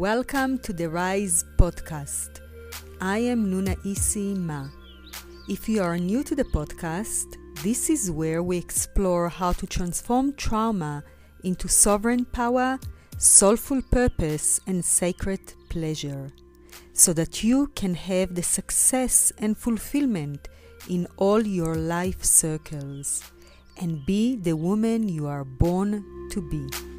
Welcome to the Rise podcast. I am Nuna Isi Ma. If you are new to the podcast, this is where we explore how to transform trauma into sovereign power, soulful purpose, and sacred pleasure, so that you can have the success and fulfillment in all your life circles and be the woman you are born to be.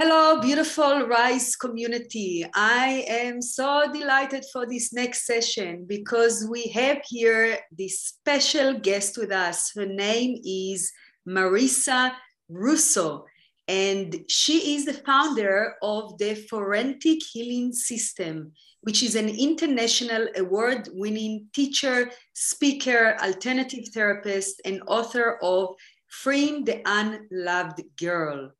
Hello, beautiful Rise community. I am so delighted for this next session because we have here this special guest with us. Her name is Marisa Russo, and she is the founder of the Forensic Healing System, which is an international award winning teacher, speaker, alternative therapist, and author of Freeing the Unloved Girl.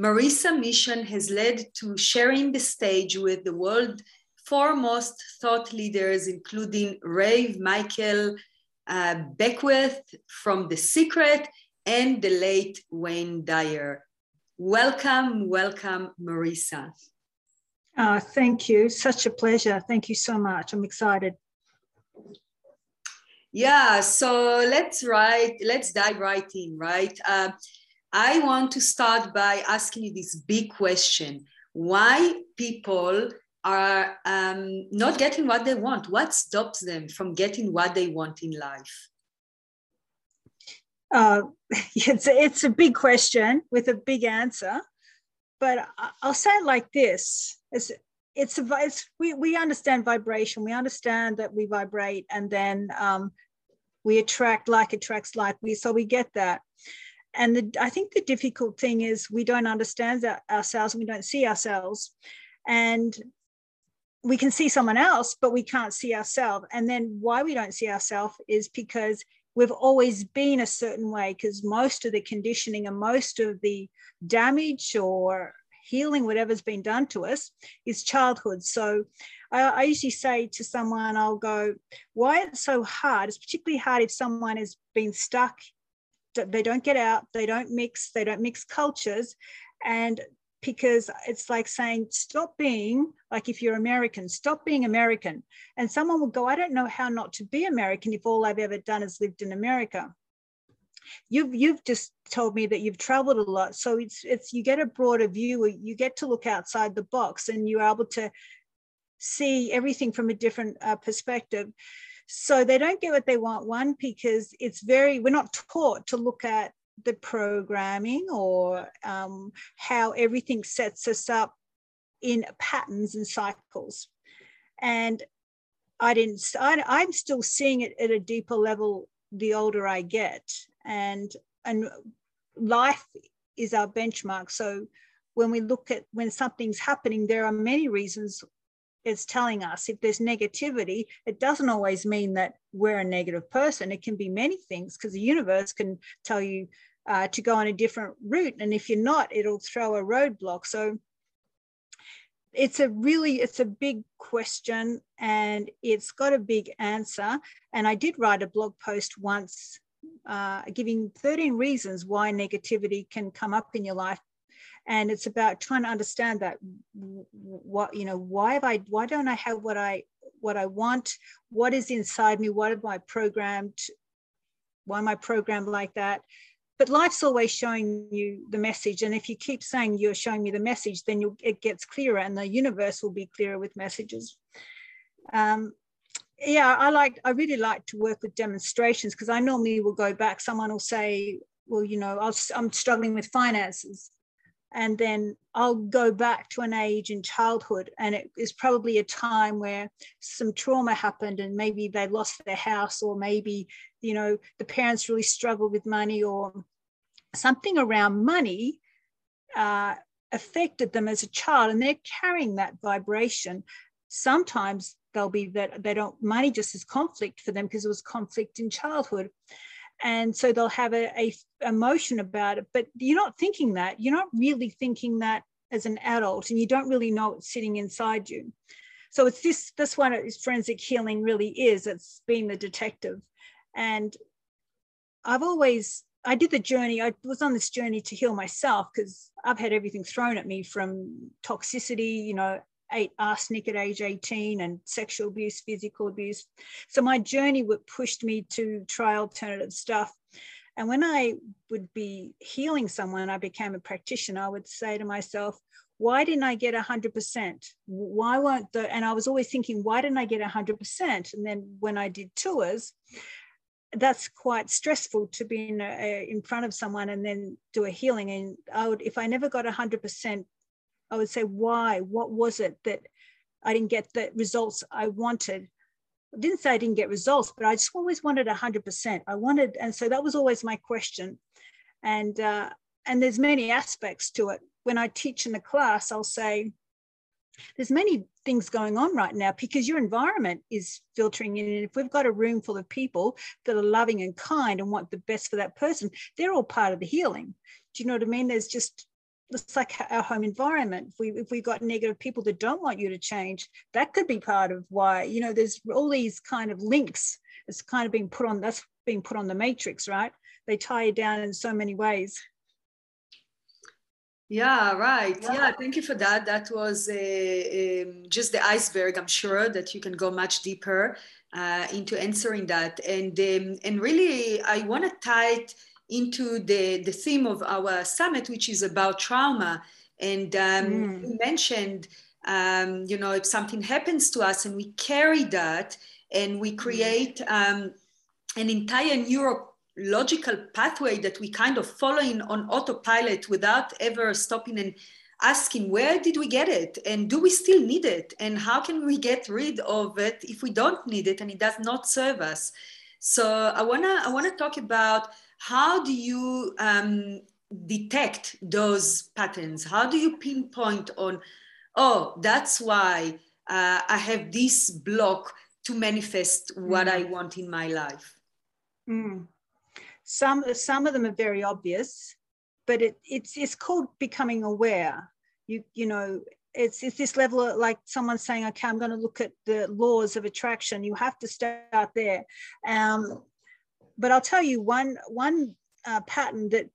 Marisa's mission has led to sharing the stage with the world foremost thought leaders, including Rev Michael uh, Beckwith from The Secret and the late Wayne Dyer. Welcome, welcome, Marisa. Uh, thank you. Such a pleasure. Thank you so much. I'm excited. Yeah, so let's write, let's dive right in, right? Uh, I want to start by asking you this big question. Why people are um, not getting what they want? What stops them from getting what they want in life? Uh, it's, it's a big question with a big answer, but I'll say it like this. It's, it's, a, it's we, we understand vibration, we understand that we vibrate, and then um, we attract like attracts like. We so we get that and the, I think the difficult thing is we don't understand that ourselves and we don't see ourselves. And we can see someone else, but we can't see ourselves. And then why we don't see ourselves is because we've always been a certain way, because most of the conditioning and most of the damage or healing, whatever's been done to us, is childhood. So I, I usually say to someone, I'll go, why it's so hard? It's particularly hard if someone has been stuck they don't get out they don't mix they don't mix cultures and because it's like saying stop being like if you're american stop being american. And someone will go i don't know how not to be american if all i've ever done is lived in america. You've you've just told me that you've traveled a lot so it's it's you get a broader view you get to look outside the box and you're able to see everything from a different uh, perspective so they don't get what they want, one, because it's very, we're not taught to look at the programming or um, how everything sets us up in patterns and cycles. And I didn't, I, I'm still seeing it at a deeper level the older I get. And, and life is our benchmark. So when we look at when something's happening, there are many reasons it's telling us. If there's negativity it doesn't always mean that we're a negative person. It can be many things because the universe can tell you uh, to go on a different route. And if you're not it'll throw a roadblock. So it's a really it's a big question and it's got a big answer. And i did write a blog post once uh, giving 13 reasons why negativity can come up in your life and it's about trying to understand that what you know why have i why don't i have what i what i want? What is inside me? What am i programmed? Why am i programmed like that? But life's always showing you the message. And if you keep saying you're showing me the message then you it gets clearer and the universe will be clearer with messages. Um, yeah i like i really like to work with demonstrations because i normally will go back. Someone will say well you know i i'm struggling with finances and then I'll go back to an age in childhood, and it is probably a time where some trauma happened, and maybe they lost their house, or maybe you know the parents really struggled with money, or something around money uh, affected them as a child, and they're carrying that vibration. Sometimes they'll be that they don't money just is conflict for them because it was conflict in childhood and so they'll have a, a, emotion about it but you're not thinking that. You're not really thinking that as an adult and you don't really know it's sitting inside you. So it's this this one is forensic healing really is it's being the detective. And i've always i did the journey i was on this journey to heal myself because i've had everything thrown at me from toxicity you know Uh, ate arsenic at age 18 and sexual abuse physical abuse so my journey would pushed me to try alternative stuff and when I would be healing someone, I became a practitioner, I would say to myself, why didn't I get 100%? Why weren't the, and I was always thinking, why didn't I get 100%? And then when I did tours, that's quite stressful to be in, a, in front of someone and then do a healing. And I would, if I never got 100%, I would say, why? What was it that I didn't get the results I wanted? I didn't say I didn't get results, but I just always wanted 100%. I wanted, and so that was always my question. And, uh, and there's many aspects to it. When I teach in the class, I'll say, there's many things going on right now because your environment is filtering in. And if we've got a room full of people that are loving and kind and want the best for that person, they're all part of the healing. Do you know what I mean? There's just it's like our home environment. If we if we've got negative people that don't want you to change, that could be part of why you know there's all these kind of links. It's kind of being put on. That's being put on the matrix, right? They tie you down in so many ways. Yeah, right. Yeah, thank you for that. That was uh, um, just the iceberg. I'm sure that you can go much deeper uh, into answering that. And um, and really, I want to tie it into the, the theme of our summit, which is about trauma. And um, mm. you mentioned, um, you know, if something happens to us and we carry that and we mm. create um, an entire neurological pathway that we kind of following on autopilot without ever stopping and asking where did we get it and do we still need it and how can we get rid of it if we don't need it and it does not serve us so i want to i want to talk about how do you um, detect those patterns? How do you pinpoint on, oh, that's why uh, I have this block to manifest what mm. I want in my life? Mm. Some, some of them are very obvious, but it, it's, it's called becoming aware. You, you know, it's, it's this level of like someone saying, okay, I'm going to look at the laws of attraction. You have to start there. Um, but I'll tell you one one uh, pattern that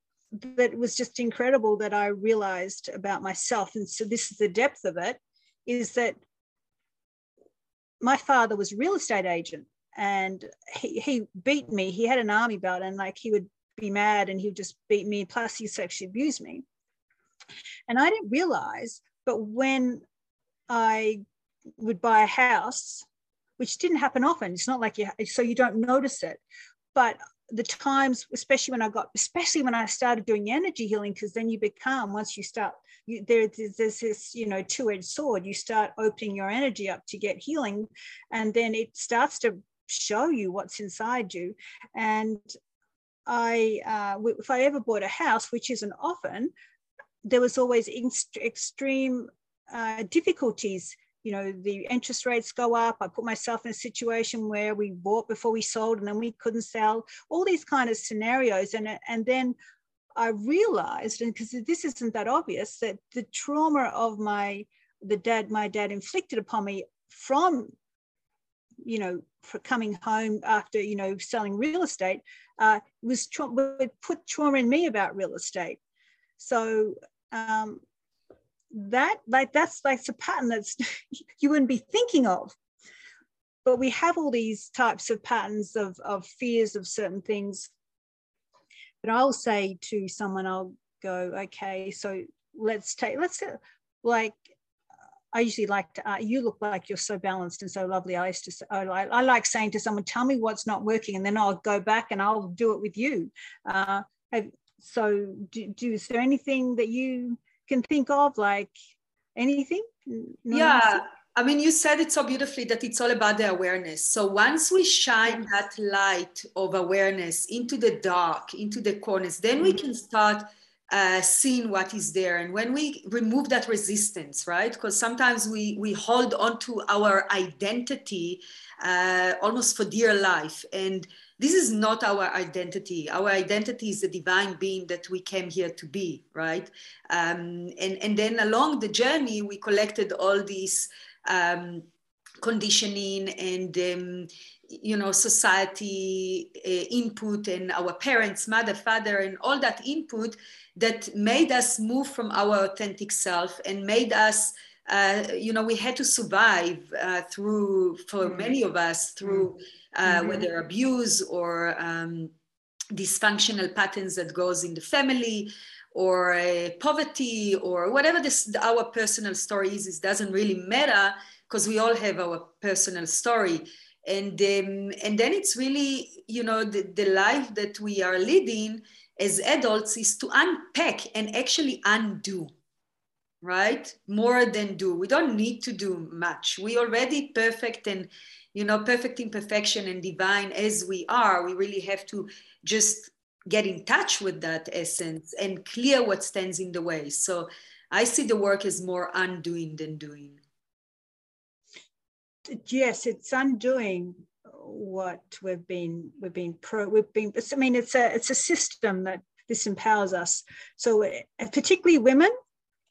that was just incredible that I realized about myself, and so this is the depth of it, is that my father was a real estate agent, and he he beat me. He had an army belt, and like he would be mad, and he would just beat me. Plus, he sexually abused me, and I didn't realize. But when I would buy a house, which didn't happen often. It's not like you, so you don't notice it but the times especially when i got especially when i started doing energy healing because then you become once you start you, there, there's this you know two-edged sword. You start opening your energy up to get healing and then it starts to show you what's inside you. And i uh, if i ever bought a house which isn't often there was always extreme uh, difficulties you know the interest rates go up. I put myself in a situation where we bought before we sold and then we couldn't sell. All these kind of scenarios. And and then i realized and because this isn't that obvious that the trauma of my the dad my dad inflicted upon me from you know for coming home after you know selling real estate uh, was tra- put trauma in me about real estate. So um, that like that's like a pattern that's you wouldn't be thinking of but we have all these types of patterns of, of fears of certain things but i'll say to someone i'll go okay so let's take let's like I usually like to, uh, you look like you're so balanced and so lovely. I used to, say, I, I, like saying to someone, tell me what's not working, and then I'll go back and I'll do it with you. Uh, have, so, do, do, is there anything that you can think of like anything no yeah I mean, you said it so beautifully that it's all about the awareness. So once we shine that light of awareness into the dark, into the corners, then we can start uh, seeing what is there. And when we remove that resistance, right? Because sometimes we we hold on to our identity uh, almost for dear life, and this is not our identity. Our identity is the divine being that we came here to be, right? Um, and, and then along the journey, we collected all these um, conditioning and um, you know society uh, input and our parents mother father and all that input that made us move from our authentic self and made us uh, you know we had to survive uh, through for mm. many of us through uh, mm-hmm. whether abuse or um, dysfunctional patterns that goes in the family or uh, poverty or whatever this our personal story is it doesn't really matter because we all have our personal story. And um, and then it's really you know the, the life that we are leading as adults is to unpack and actually undo right? More than do. We don't need to do much. We already perfect and you know perfect imperfection and divine as we are we really have to just get in touch with that essence and clear what stands in the way. So i see the work as more undoing than doing. Yes, it's undoing what we've been we've been pro we've been i mean it's a it's a system that this empowers us. So uh, particularly women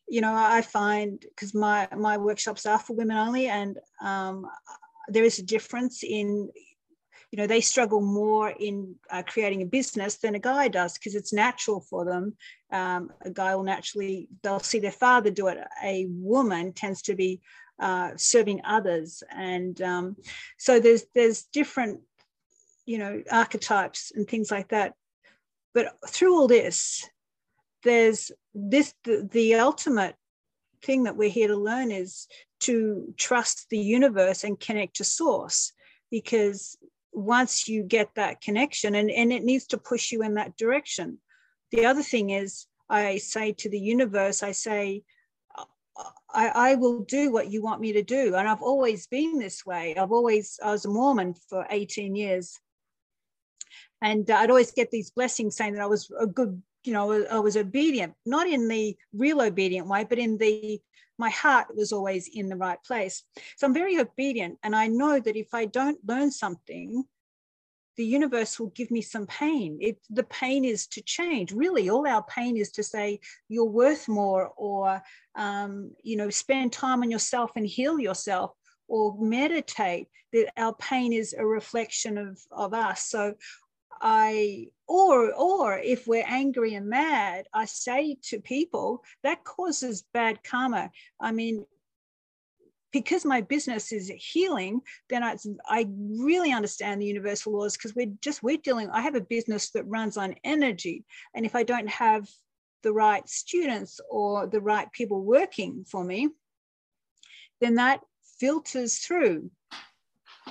you know i find because my my workshops are for women only and um, there is a difference in you know they struggle more in uh, creating a business than a guy does because it's natural for them um, a guy will naturally they'll see their father do it a woman tends to be uh, serving others. And um, so there's there's different, you know, archetypes and things like that. But through all this, there's this the, the ultimate thing that we're here to learn is to trust the universe and connect to source because once you get that connection and, and it needs to push you in that direction the other thing is i say to the universe i say I, I, will do what you want me to do. And I've always been this way. I've always, I was a Mormon for 18 years. And uh, I'd always get these blessings saying that I was a good, you know, I was obedient, not in the real obedient way, but in the, my heart was always in the right place. So I'm very obedient. And I know that if I don't learn something, the universe will give me some pain. It, the pain is to change. Really, all our pain is to say you're worth more, or um, you know, spend time on yourself and heal yourself, or meditate. That our pain is a reflection of of us. So, I or or if we're angry and mad, I say to people that causes bad karma. I mean, because my business is healing, then I, I really understand the universal laws because we're just, we're dealing, I have a business that runs on energy. And if I don't have the right students or the right people working for me, then that filters through.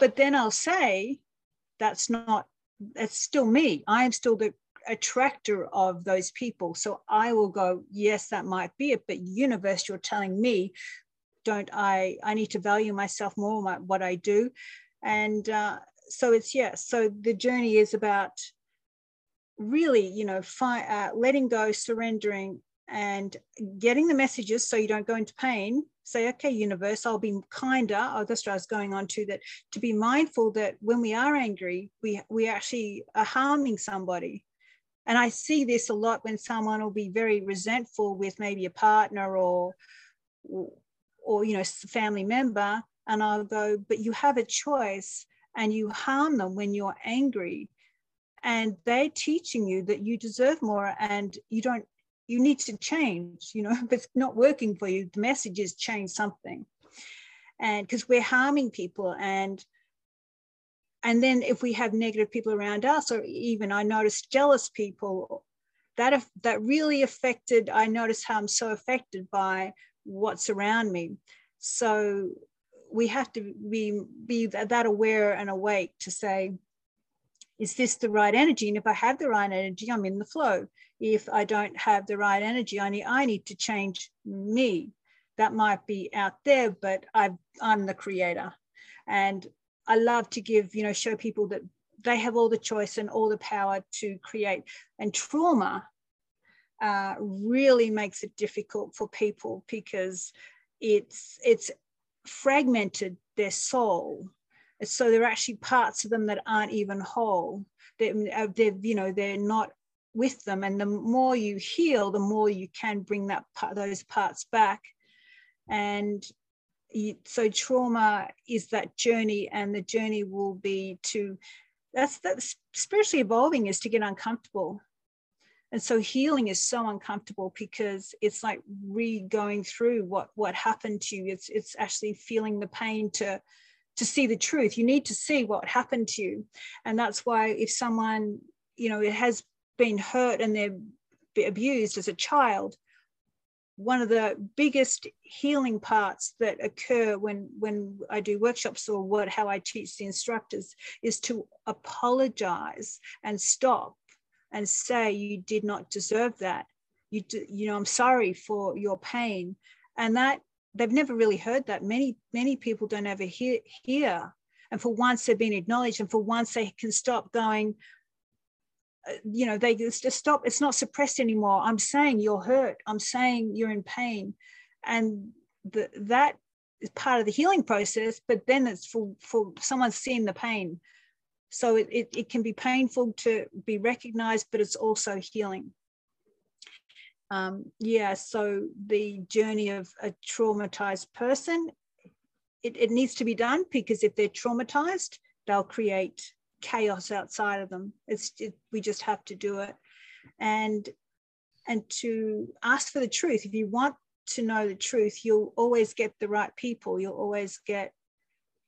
But then I'll say, that's not, that's still me. I am still the attractor of those people. So I will go, yes, that might be it, but universe, you're telling me don't I, I need to value myself more, my, what I do. And uh, so it's, yeah, so the journey is about really, you know, fi- uh, letting go, surrendering, and getting the messages so you don't go into pain. Say, okay, universe, I'll be kinder. Oh, that's what I was going on to that. To be mindful that when we are angry, we we actually are harming somebody. And I see this a lot when someone will be very resentful with maybe a partner or or you know family member and i'll go but you have a choice and you harm them when you're angry and they're teaching you that you deserve more and you don't you need to change you know if it's not working for you the message is change something and because we're harming people and and then if we have negative people around us or even i noticed jealous people that that really affected i noticed how i'm so affected by what's around me. So we have to be, be that aware and awake to say, is this the right energy? And if I have the right energy, I'm in the flow. If I don't have the right energy, I need, I need to change me. That might be out there, but i I'm the creator. And I love to give, you know, show people that they have all the choice and all the power to create. And trauma uh, really makes it difficult for people because it's it's fragmented their soul so there are actually parts of them that aren't even whole. They're, uh, they're you know they're not with them. And the more you heal the more you can bring that part, those parts back. And so trauma is that journey and the journey will be to that's that's spiritually evolving is to get uncomfortable. And so healing is so uncomfortable because it's like re-going through what what happened to you. It's it's actually feeling the pain to to see the truth. You need to see what happened to you. And that's why if someone you know it has been hurt and they're abused as a child one of the biggest healing parts that occur when when I do workshops or what how I teach the instructors is to apologize and stop and say you did not deserve that. You do, you know I'm sorry for your pain. And that they've never really heard that. Many many people don't ever hear hear. And for once they've been acknowledged. And for once they can stop going uh, you know they just stop. It's not suppressed anymore. I'm saying you're hurt. I'm saying you're in pain. And the, that is part of the healing process but then it's for for someone seeing the pain. So it, it, it can be painful to be recognized but it's also healing um, yeah so the journey of a traumatized person it, it needs to be done because if they're traumatized they'll create chaos outside of them. It's it, we just have to do it, and and to ask for the truth. If you want to know the truth, you'll always get the right people. You'll always get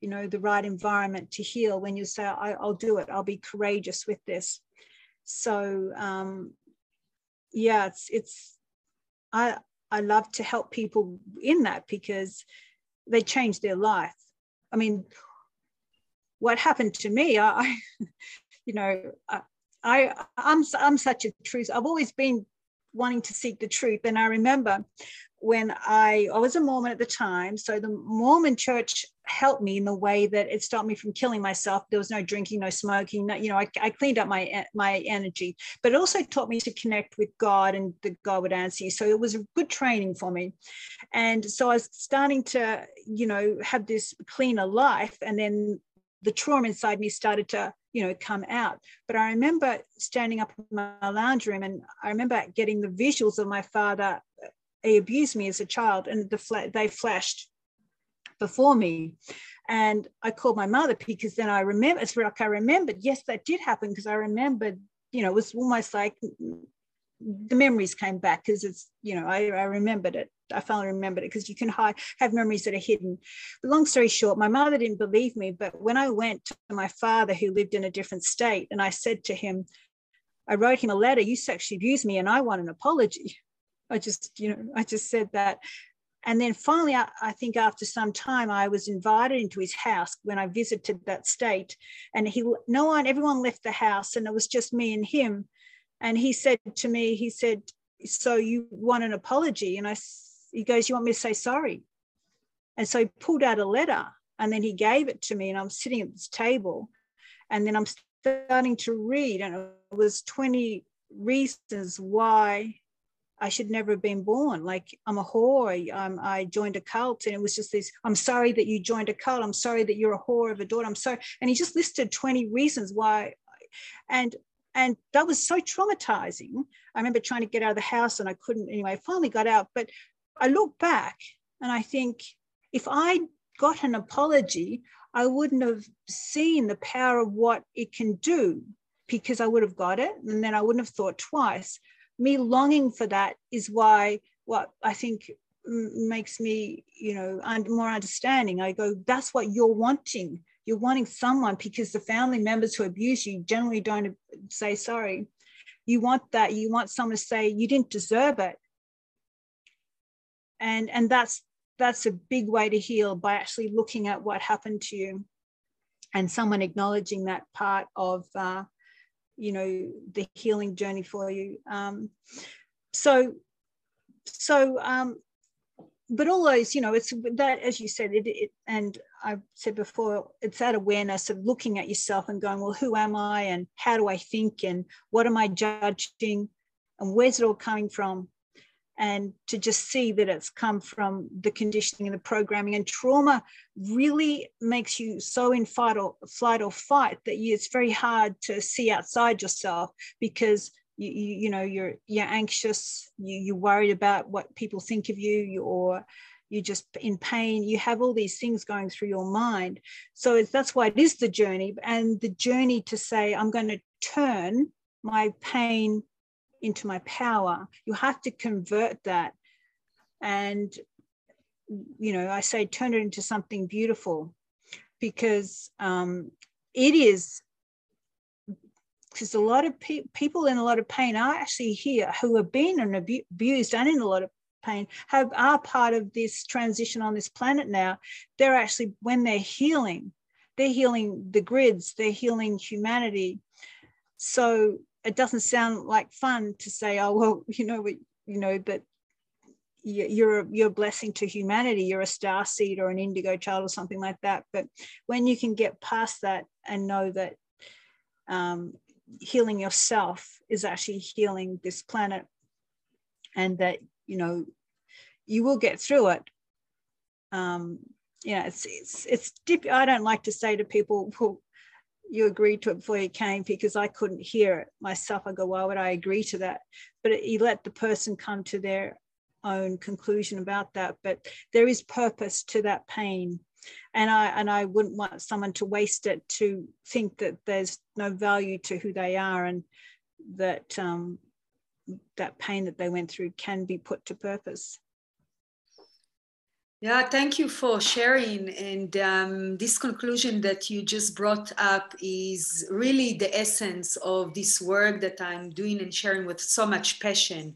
you know the right environment to heal when you say I, will do it i'll be courageous with this so um yeah it's it's i i love to help people in that because they change their life i mean what happened to me, I, you know, I, I I'm I'm such a truth. I've always been wanting to seek the truth, and I remember when I I was a Mormon at the time, so the Mormon Church helped me in the way that it stopped me from killing myself. There was no drinking, no smoking. No, you know, I, I cleaned up my my energy, but it also taught me to connect with God, and that God would answer you. So it was a good training for me, and so I was starting to, you know, have this cleaner life, and then the trauma inside me started to you know come out. But i remember standing up in my lounge room and i remember getting the visuals of my father he abused me as a child and the they flashed before me. And i called my mother because then i remember it's like i remembered yes that did happen because i remembered you know it was almost like the memories came back because it's you know I, I remembered it I finally remembered it because you can hide, have memories that are hidden. But long story short, my mother didn't believe me. But when I went to my father, who lived in a different state, and I said to him, I wrote him a letter, you sexually abused me and I want an apology. I just, you know, I just said that. And then finally, I, I, think after some time, I was invited into his house when I visited that state. And he, no one, everyone left the house, and it was just me and him. And he said to me, he said, So you want an apology? And I, he goes, You want me to say sorry? And so he pulled out a letter and then he gave it to me. And I'm sitting at this table. And then I'm starting to read, and it was 20 reasons why I should never have been born. Like I'm a whore. Um, I joined a cult, and it was just this. I'm sorry that you joined a cult. I'm sorry that you're a whore of a daughter. I'm sorry. And he just listed 20 reasons why. And and that was so traumatizing. I remember trying to get out of the house and I couldn't anyway. I finally got out, but I look back and I think if I got an apology, I wouldn't have seen the power of what it can do because I would have got it and then I wouldn't have thought twice. Me longing for that is why what I think makes me, you know, more understanding. I go, that's what you're wanting. You're wanting someone because the family members who abuse you generally don't say sorry. You want that. You want someone to say you didn't deserve it and and that's that's a big way to heal by actually looking at what happened to you and someone acknowledging that part of uh, you know the healing journey for you. Um, so so um, but all those you know it's that as you said it, it and i said before it's that awareness of looking at yourself and going well who am i and how do i think and what am i judging and where's it all coming from and to just see that it's come from the conditioning and the programming. And trauma really makes you so in fight or flight or fight that you, it's very hard to see outside yourself because you, you, you know you're you're anxious you, you're worried about what people think of you, you or you're just in pain. You have all these things going through your mind. So that's why it is the journey. And the journey to say i'm going to turn my pain into my power. You have to convert that. And you know i say turn it into something beautiful because um, it is because a lot of pe- people in a lot of pain are actually here who have been and abu- abused and in a lot of pain have are part of this transition on this planet now. They're actually when they're healing they're healing the grids they're healing humanity. So it doesn't sound like fun to say oh well you know you know but you're you're a blessing to humanity. You're a star seed or an indigo child or something like that. But when you can get past that and know that um, healing yourself is actually healing this planet and that you know you will get through it. Um yeah it's it's it's dip- i don't like to say to people well you agreed to it before you came because i couldn't hear it myself. I go why would i agree to that? But it, you let the person come to their own conclusion about that. But there is purpose to that pain. And i and i wouldn't want someone to waste it to think that there's no value to who they are and that um, that pain that they went through can be put to purpose yeah, thank you for sharing. And um, this conclusion that you just brought up is really the essence of this work that I'm doing and sharing with so much passion,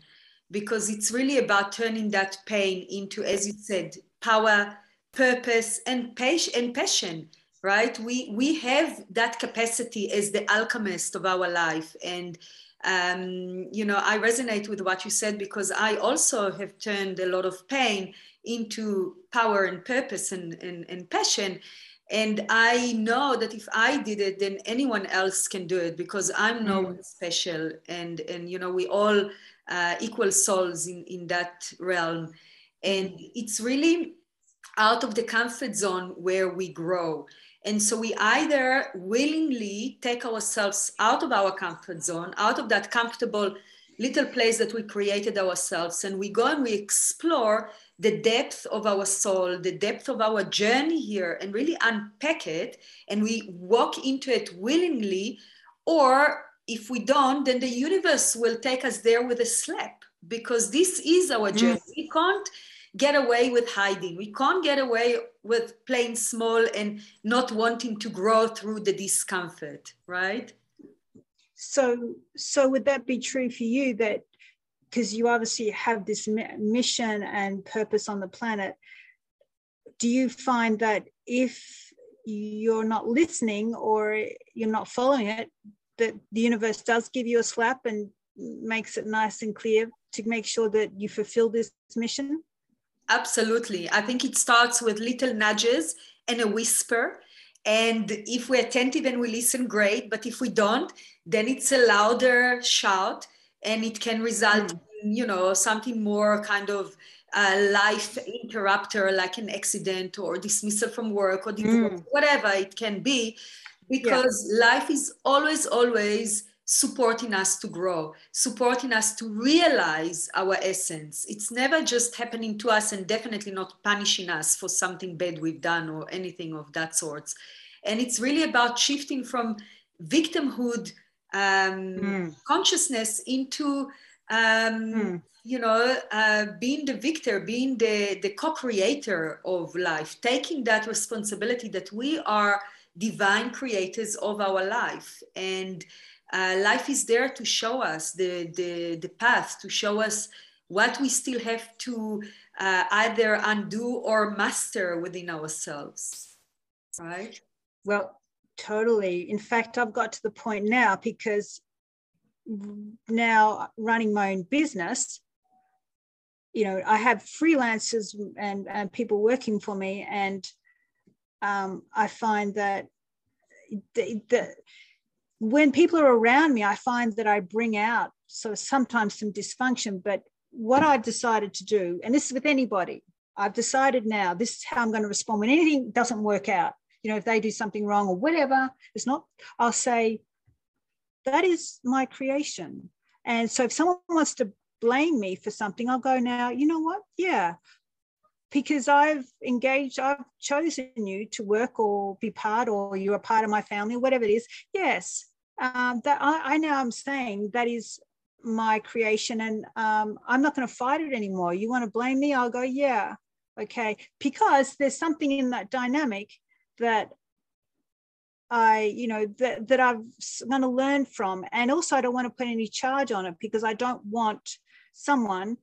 because it's really about turning that pain into, as you said, power, purpose, and, and passion. Right? We we have that capacity as the alchemist of our life, and um, you know I resonate with what you said because I also have turned a lot of pain into power and purpose and, and, and passion. And i know that if i did it then anyone else can do it because i'm no mm. special. And and you know we all uh, equal souls in in that realm. And it's really out of the comfort zone where we grow and so we either willingly take ourselves out of our comfort zone out of that comfortable little place that we created ourselves and we go and we explore the depth of our soul, the depth of our journey here, and really unpack it, and we walk into it willingly, or if we don't, then the universe will take us there with a slap because this is our journey. Mm. We can't get away with hiding. We can't get away with playing small and not wanting to grow through the discomfort, right? So, so would that be true for you that because you obviously have this mission and purpose on the planet do you find that if you're not listening or you're not following it that the universe does give you a slap and makes it nice and clear to make sure that you fulfill this mission absolutely i think it starts with little nudges and a whisper and if we're attentive and we listen great but if we don't then it's a louder shout and it can result mm. in you know something more kind of uh, life interrupter like an accident or dismissal from work or divorce, mm. whatever it can be because yeah. life is always always supporting us to grow supporting us to realize our essence it's never just happening to us and definitely not punishing us for something bad we've done or anything of that sort. and it's really about shifting from victimhood um, mm. consciousness into um, mm. you know uh, being the victor being the the co-creator of life taking that responsibility that we are divine creators of our life and uh, life is there to show us the, the the path to show us what we still have to uh, either undo or master within ourselves right well Totally. In fact, I've got to the point now because now running my own business, you know, I have freelancers and, and people working for me, and um, I find that the, the, when people are around me, I find that I bring out so sometimes some dysfunction. But what I've decided to do, and this is with anybody, I've decided now this is how I'm going to respond when anything doesn't work out you know, if they do something wrong or whatever, it's not, I'll say, that is my creation. And so if someone wants to blame me for something, I'll go now, you know what? Yeah, because I've engaged, I've chosen you to work or be part, or you're a part of my family, whatever it is. Yes, um, that I, I now I'm saying that is my creation, and um, I'm not going to fight it anymore. You want to blame me? I'll go, yeah, okay, because there's something in that dynamic that I, you know, that, that I'm going to learn from. And also, I don't want to put any charge on it because I don't want someone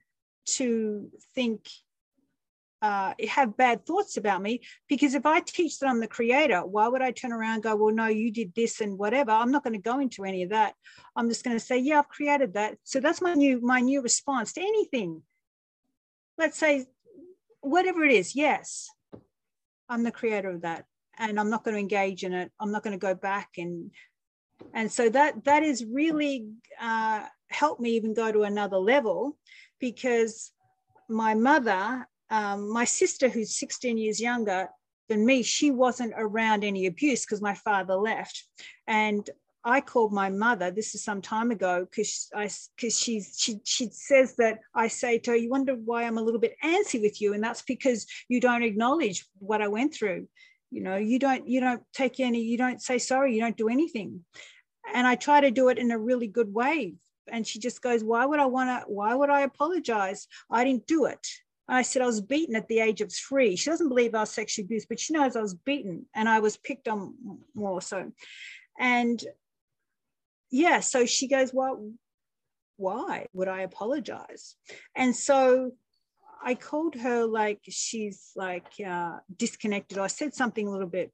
to think uh, have bad thoughts about me because if I teach that I'm the creator, why would I turn around and go, well, no, you did this and whatever? I'm not going to go into any of that. I'm just going to say, yeah, I've created that. So that's my new my new response to anything. Let's say whatever it is, yes, I'm the creator of that, and I'm not going to engage in it. I'm not going to go back and and so that that is really uh, helped me even go to another level because my mother um, my sister, who's 16 years younger than me, she wasn't around any abuse because my father left. And I called my mother. This is some time ago because I because she she says that I say to her, "You wonder why I'm a little bit antsy with you, and that's because you don't acknowledge what I went through. You know, you don't you don't take any, you don't say sorry, you don't do anything." And I try to do it in a really good way. And she just goes, "Why would I want to? Why would I apologize? I didn't do it." I said I was beaten at the age of three. She doesn't believe I was sexually abused, but she knows I was beaten and I was picked on more so. And yeah, so she goes, Well, why would I apologize? And so I called her like she's like uh, disconnected. I said something a little bit,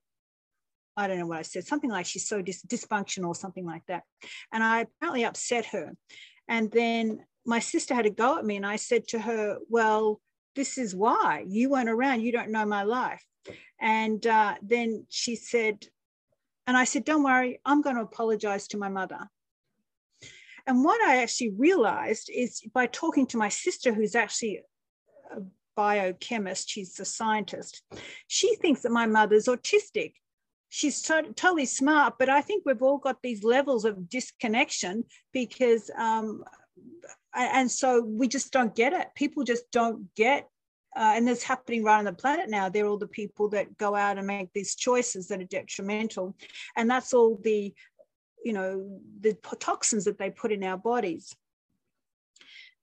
I don't know what I said, something like she's so dis- dysfunctional or something like that. And I apparently upset her. And then my sister had a go at me, and I said to her, Well, this is why. You weren't around. You don't know my life. And uh, then she said and i said don't worry. I'm going to apologize to my mother. And what i actually realized is by talking to my sister who's actually a biochemist she's a scientist she thinks that my mother's autistic. She's to- totally smart but i think we've all got these levels of disconnection because um, and so we just don't get it. People just don't get, uh, and this happening right on the planet now. They're all the people that go out and make these choices that are detrimental, and that's all the, you know, the toxins that they put in our bodies.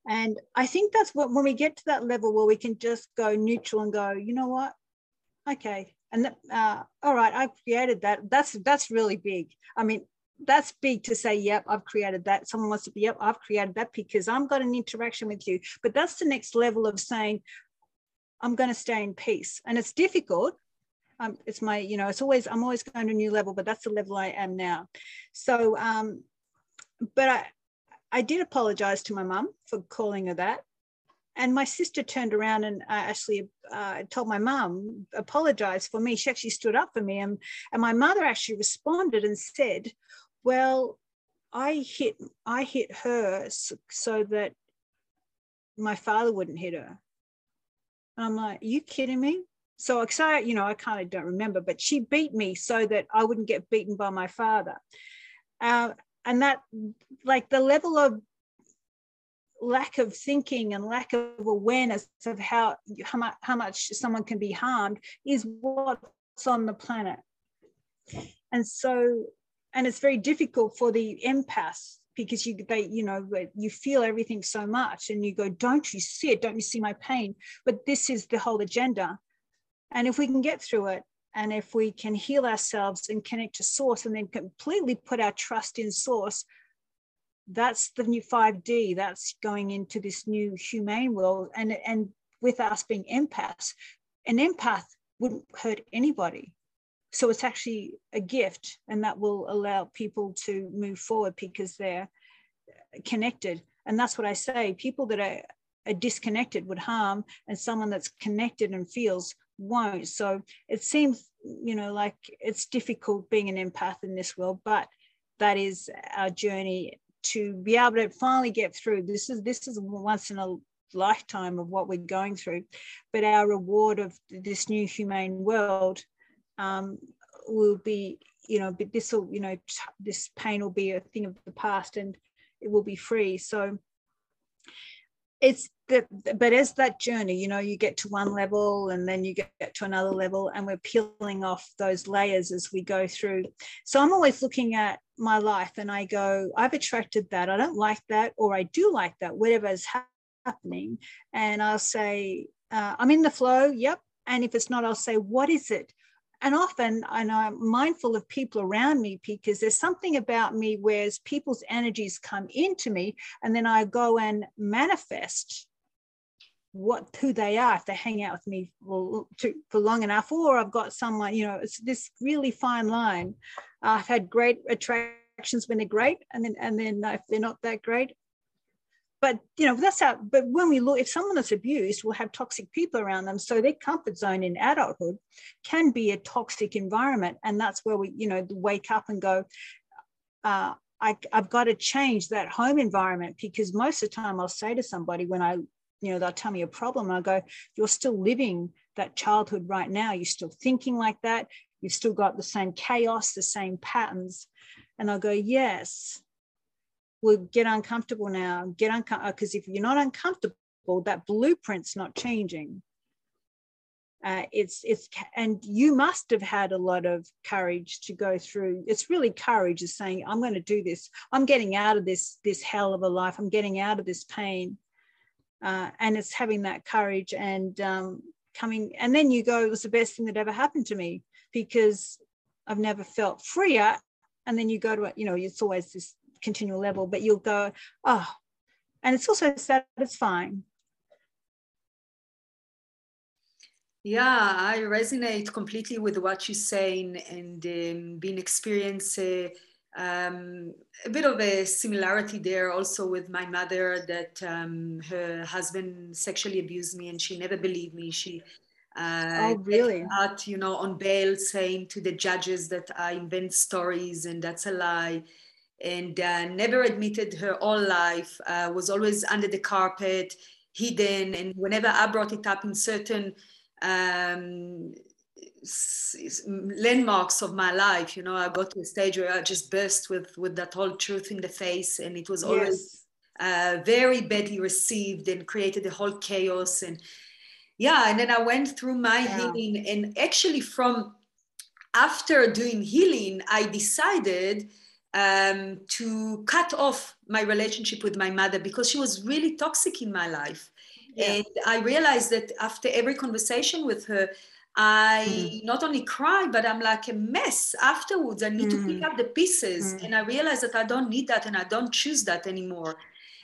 And I think that's what when we get to that level where we can just go neutral and go, you know what, okay, and uh, all right, I created that. That's that's really big. I mean, that's big to say, yep, I've created that. Someone wants to be, yep, I've created that because i've got an interaction with you. But that's the next level of saying, I'm going to stay in peace. And it's difficult. Um, it's my, you know, it's always, I'm always going to a new level, but that's the level I am now. So, um, but I, I did apologize to my mum for calling her that. And my sister turned around and uh, actually uh, told my mum, apologized for me. She actually stood up for me. And, and my mother actually responded and said, well, I hit I hit her so, so that my father wouldn't hit her. And I'm like, you kidding me? So I, you know, I kind of don't remember, but she beat me so that I wouldn't get beaten by my father. Uh, and that, like the level of lack of thinking and lack of awareness of how how much, how much someone can be harmed is what's on the planet. And so and it's very difficult for the empaths because you they you know you feel everything so much and you go don't you see it? Don't you see my pain? But this is the whole agenda. And if we can get through it and if we can heal ourselves and connect to source and then completely put our trust in source that's the new 5d that's going into this new humane world. And and with us being empaths an empath wouldn't hurt anybody so it's actually a gift and that will allow people to move forward because they're connected. And that's what i say people that are, are disconnected would harm and someone that's connected and feels won't. So it seems you know like it's difficult being an empath in this world but that is our journey to be able to finally get through. This is this is once in a lifetime of what we're going through. But our reward of this new humane world um, will be, you know, this will, you know, this pain will be a thing of the past and it will be free. So it's the, but as that journey you know you get to one level and then you get to another level and we're peeling off those layers as we go through. So i'm always looking at my life and i go i've attracted that. I don't like that or i do like that whatever is happening. And i'll say uh, i'm in the flow yep. And if it's not i'll say what is it and often and i'm mindful of people around me because there's something about me where people's energies come into me and then i go and manifest what who they are. If they hang out with me for, for long enough or i've got someone you know it's this really fine line. I've had great attractions when they're great and then and then if they're not that great but you know that's how but when we look if someone is abused will have toxic people around them so their comfort zone in adulthood can be a toxic environment and that's where we you know wake up and go uh, I, i've got to change that home environment because most of the time i'll say to somebody when i you know they'll tell me a problem i go you're still living that childhood right now. You're still thinking like that. You've still got the same chaos the same patterns. And i'll go yes will get uncomfortable now, get uncomfortable, because if you're not uncomfortable, that blueprint's not changing. Uh, it's it's and you must have had a lot of courage to go through it's really courage is saying i'm going to do this. I'm getting out of this this hell of a life. I'm getting out of this pain. Uh, and it's having that courage and um, coming and then you go it was the best thing that ever happened to me because i've never felt freer. And then you go to it you know it's always this continual level, but you'll go, oh, and it's also satisfying. Yeah, I resonate completely with what you're saying and um, been experience uh, um, a bit of a similarity there also with my mother that um, her husband sexually abused me and she never believed me. She uh, oh, really? Out, you know, on bail saying to the judges that I invent stories and that's a lie and uh, never admitted her whole life, uh, was always under the carpet, hidden. And whenever I brought it up in certain um, landmarks of my life, you know, I got to a stage where I just burst with, with that whole truth in the face. And it was always yes. uh, very badly received and created a whole chaos. And yeah, and then I went through my yeah. healing. And actually, from after doing healing, I decided um, to cut off my relationship with my mother because she was really toxic in my life. Yeah. And I realized that after every conversation with her, I mm. not only cry, but I'm like a mess afterwards. I need mm. to pick mm. up the pieces. Mm. And I realized that I don't need that and I don't choose that anymore.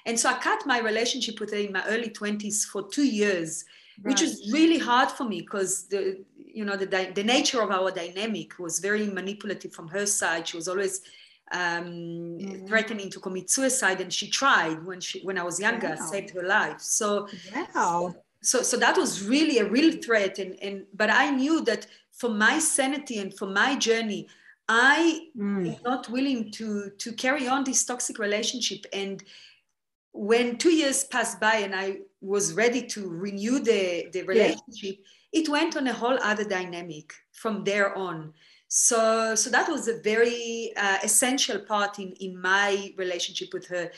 And so I cut my relationship with her in my early 20s for two years, right. which was really hard for me because the you know the, the nature of our dynamic was very manipulative from her side. She was always um, mm-hmm. threatening to commit suicide, and she tried when she when I was younger, wow. saved her life. So wow. So so that was really a real threat, and and but I knew that for my sanity and for my journey, I mm. am not willing to to carry on this toxic relationship. And when two years passed by, and I was ready to renew the the relationship, yeah. it went on a whole other dynamic from there on. So, so that was a very uh, essential part in, in my relationship with her.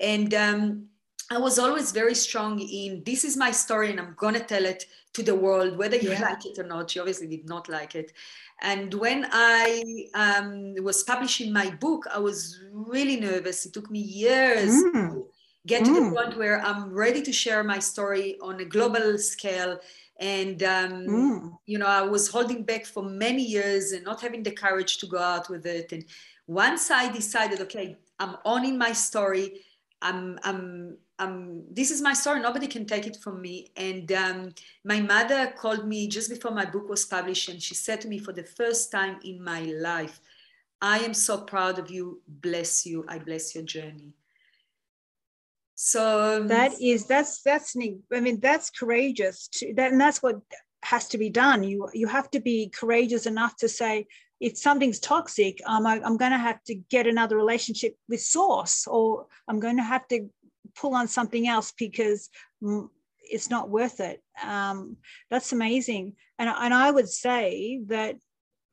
And um, I was always very strong in this is my story and I'm going to tell it to the world, whether you yeah. like it or not. She obviously did not like it. And when I um, was publishing my book, I was really nervous. It took me years mm. to get to mm. the point where I'm ready to share my story on a global scale and um, mm. you know i was holding back for many years and not having the courage to go out with it and once i decided okay i'm owning my story i'm i'm um, this is my story. Nobody can take it from me. And um, my mother called me just before my book was published, and she said to me, for the first time in my life, I am so proud of you. Bless you. I bless your journey. So that is that's that's I mean that's courageous to that and that's what has to be done. You you have to be courageous enough to say if something's toxic, um, I, I'm going to have to get another relationship with source, or I'm going to have to pull on something else because it's not worth it. Um, that's amazing, and and I would say that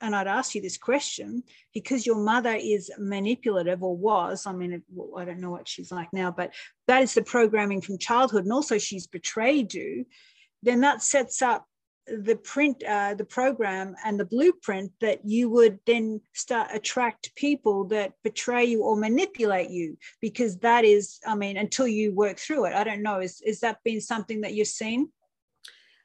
and I'd ask you this question because your mother is manipulative or was. I mean, I don't know what she's like now, but that is the programming from childhood. And also, she's betrayed you. Then that sets up the print, uh, the program, and the blueprint that you would then start attract people that betray you or manipulate you because that is, I mean, until you work through it. I don't know. Is is that been something that you've seen?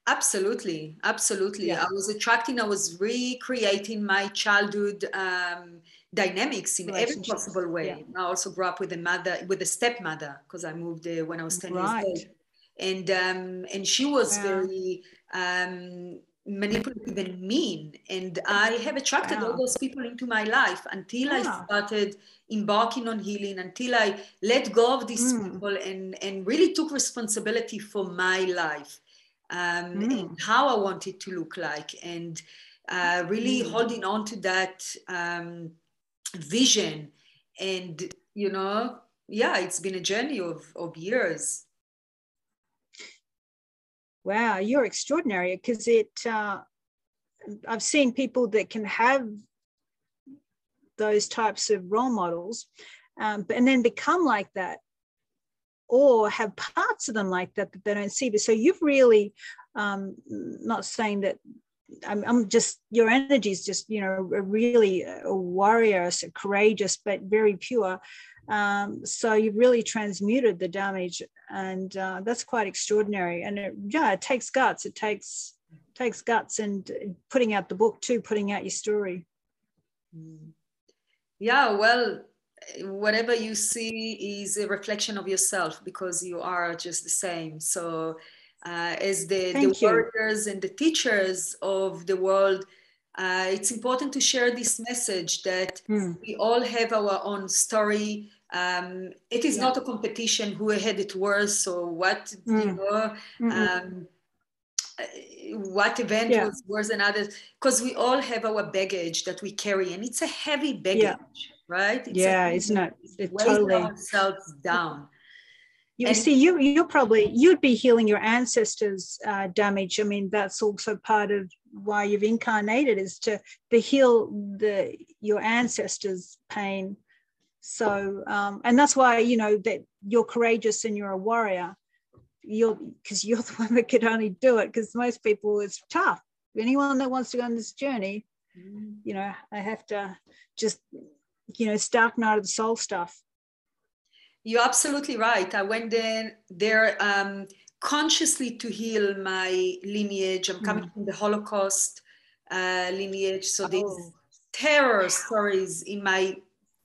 Absolutely, absolutely. Yeah. I was attracting, I was recreating my childhood um, dynamics in every possible way. Yeah. I also grew up with a mother, with a stepmother, because I moved there when I was 10 right. years old. And, um, and she was very um, manipulative and mean. And I have attracted wow. all those people into my life until I started embarking on healing, until I let go of these mm. people and, and really took responsibility for my life um, mm. and how I want it to look like, and uh, really mm. holding on to that um, vision. And you know, yeah, it's been a journey of of years. Wow, you're extraordinary because it. Uh, I've seen people that can have those types of role models, um, and then become like that or have parts of them like that that they don't see. But so you've really, um, not saying that I'm, I'm, just your energy is just you know really a warrior, so courageous but very pure. Um, so you've really transmuted the damage, and uh, that's quite extraordinary. And it, yeah, it takes guts. It takes takes guts and putting out the book too, putting out your story. Yeah, well, whatever you see is a reflection of yourself because you are just the same. So, uh, as the, the workers and the teachers of the world, uh, it's important to share this message that mm. we all have our own story. Um, it is yeah. not a competition who had it worse or what, mm. you know. Um, what event yeah. was worse than others because we all have our baggage that we carry and it's a heavy baggage yeah right? It's yeah, it's not. It totally ourselves down. You and, see, you you probably you'd be healing your ancestors' uh, damage. I mean, that's also part of why you've incarnated is to to heal the your ancestors' pain. So, um, and that's why you know that you're courageous and you're a warrior. You're because you're the one that could only do it. Because most people, it's tough. Anyone that wants to go on this journey, mm. you know, I have to just you know, it's dark Night of the Soul stuff. You're absolutely right. I went there, there um, consciously to heal my lineage. I'm coming mm. from the Holocaust uh, lineage, so oh. these terror stories in my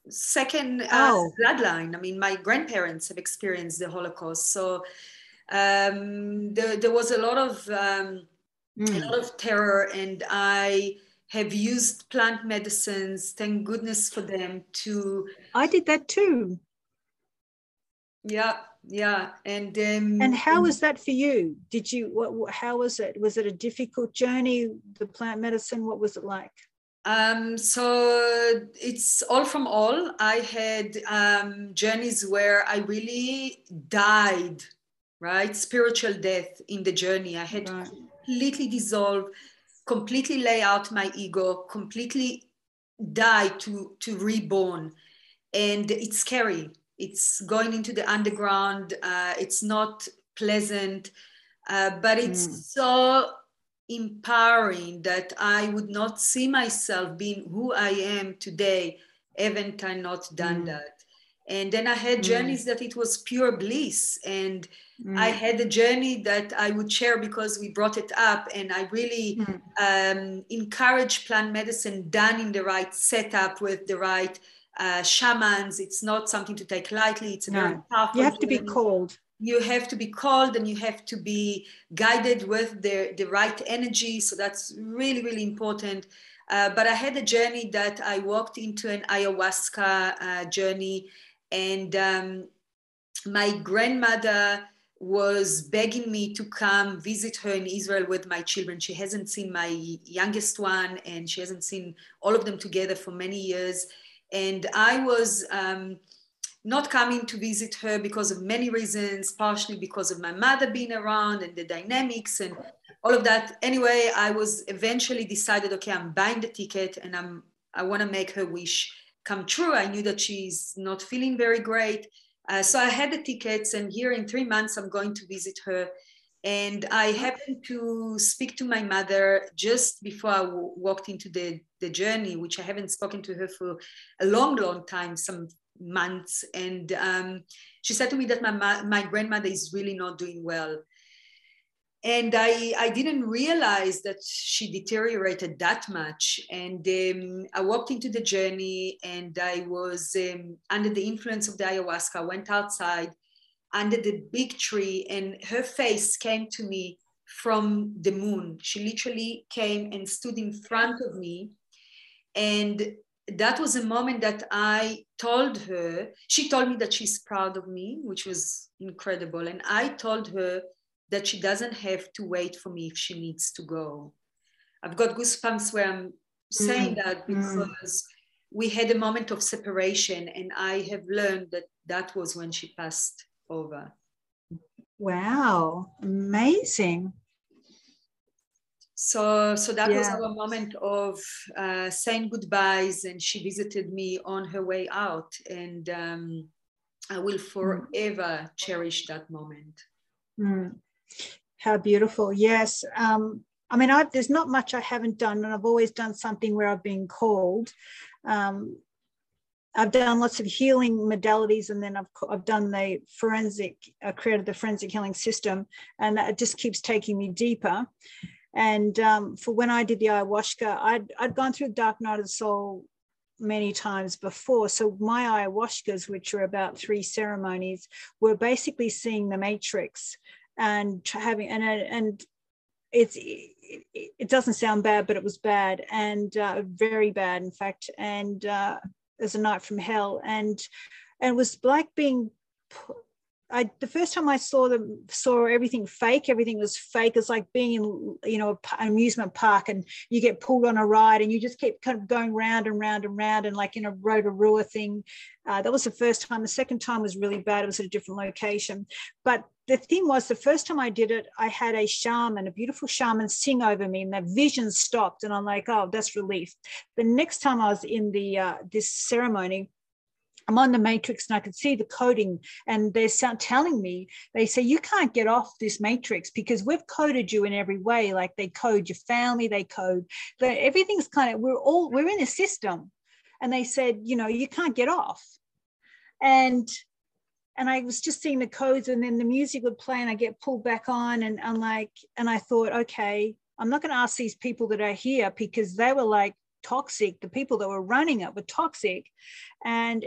second uh, oh. bloodline. I mean, my grandparents have experienced the Holocaust, so um, there, there was a lot of um, mm. a lot of terror, and I have used plant medicines thank goodness for them to i did that too. Yeah yeah and um, and how was that for you? Did you what how was it? Was it a difficult journey the plant medicine? What was it like? Um, so it's all from all. I had um, journeys where i really died right? Spiritual death in the journey. I had right. completely dissolved completely lay out my ego, completely die to, to reborn. And it's scary. It's going into the underground. Uh, it's not pleasant, uh, but it's mm. so empowering that I would not see myself being who I am today, haven't I not done mm. that? And then I had mm. journeys that it was pure bliss. And Mm. I had a journey that I would share because we brought it up, and I really mm. um, encourage plant medicine done in the right setup with the right uh, shamans. It's not something to take lightly. It's a no. very powerful. You have to be called. You have to be called, and you have to be guided with the the right energy. So that's really really important. Uh, but I had a journey that I walked into an ayahuasca uh, journey, and um, my grandmother was begging me to come visit her in Israel with my children. She hasn't seen my youngest one and she hasn't seen all of them together for many years. And I was um, not coming to visit her because of many reasons, partially because of my mother being around and the dynamics. And all of that. Anyway, I was eventually decided, okay, I'm buying the ticket and I'm I want to make her wish come true. I knew that she's not feeling very great. Uh, so I had the tickets, and here in three months, I'm going to visit her. And I happened to speak to my mother just before I w- walked into the, the journey, which I haven't spoken to her for a long, long time, some months. And um, she said to me that my, my grandmother is really not doing well and I, I didn't realize that she deteriorated that much. And um, I walked into the journey and I was um, under the influence of the ayahuasca. Went outside under the big tree and her face came to me from the moon. She literally came and stood in front of me. And that was a moment that I told her, she told me that she's proud of me, which was incredible. And I told her that she doesn't have to wait for me if she needs to go. I've got goosebumps where I'm saying mm. that mm. because mm. we had a moment of separation, and I have learned that that was when she passed over. Wow, amazing. So, so that yeah. was our moment of uh, saying goodbyes, and she visited me on her way out, and um, I will mm. forever mm. cherish that moment. Mm. How beautiful. Yes. Um, I mean, I've, there's not much I haven't done, and I've always done something where I've been called. Um, I've done lots of healing modalities, and then I've, I've done the forensic, I created the forensic healing system, and it just keeps taking me deeper. And um, for when I did the ayahuasca, I'd, I'd gone through the dark night of the soul many times before. So my ayahuascas, which are about three ceremonies, were basically seeing the matrix and having and and it's it, it doesn't sound bad, but it was bad and uh, very bad, in fact. And uh, as a night from hell, and and was like being I the first time I saw them saw everything fake, everything was fake. It's like being in you know an amusement park and you get pulled on a ride and you just keep kind of going round and round and round and like in a Rotorua thing. Uh, that was the first time. The second time was really bad. It was at a different location. But the thing was, the first time I did it, I had a shaman, a beautiful shaman, sing over me, and that vision stopped, and I'm like, oh, that's relief. The next time I was in the uh, this ceremony I'm on the matrix and I could see the coding, and they're telling me, they say, you can't get off this matrix because we've coded you in every way. Like they code your family, they code, but everything's kind of, we're all, we're in a system. And they said, you know, you can't get off. And and I was just seeing the codes, and then the music would play, and I get pulled back on, and I'm like, and I thought, okay, I'm not going to ask these people that are here because they were like toxic. The people that were running it were toxic, and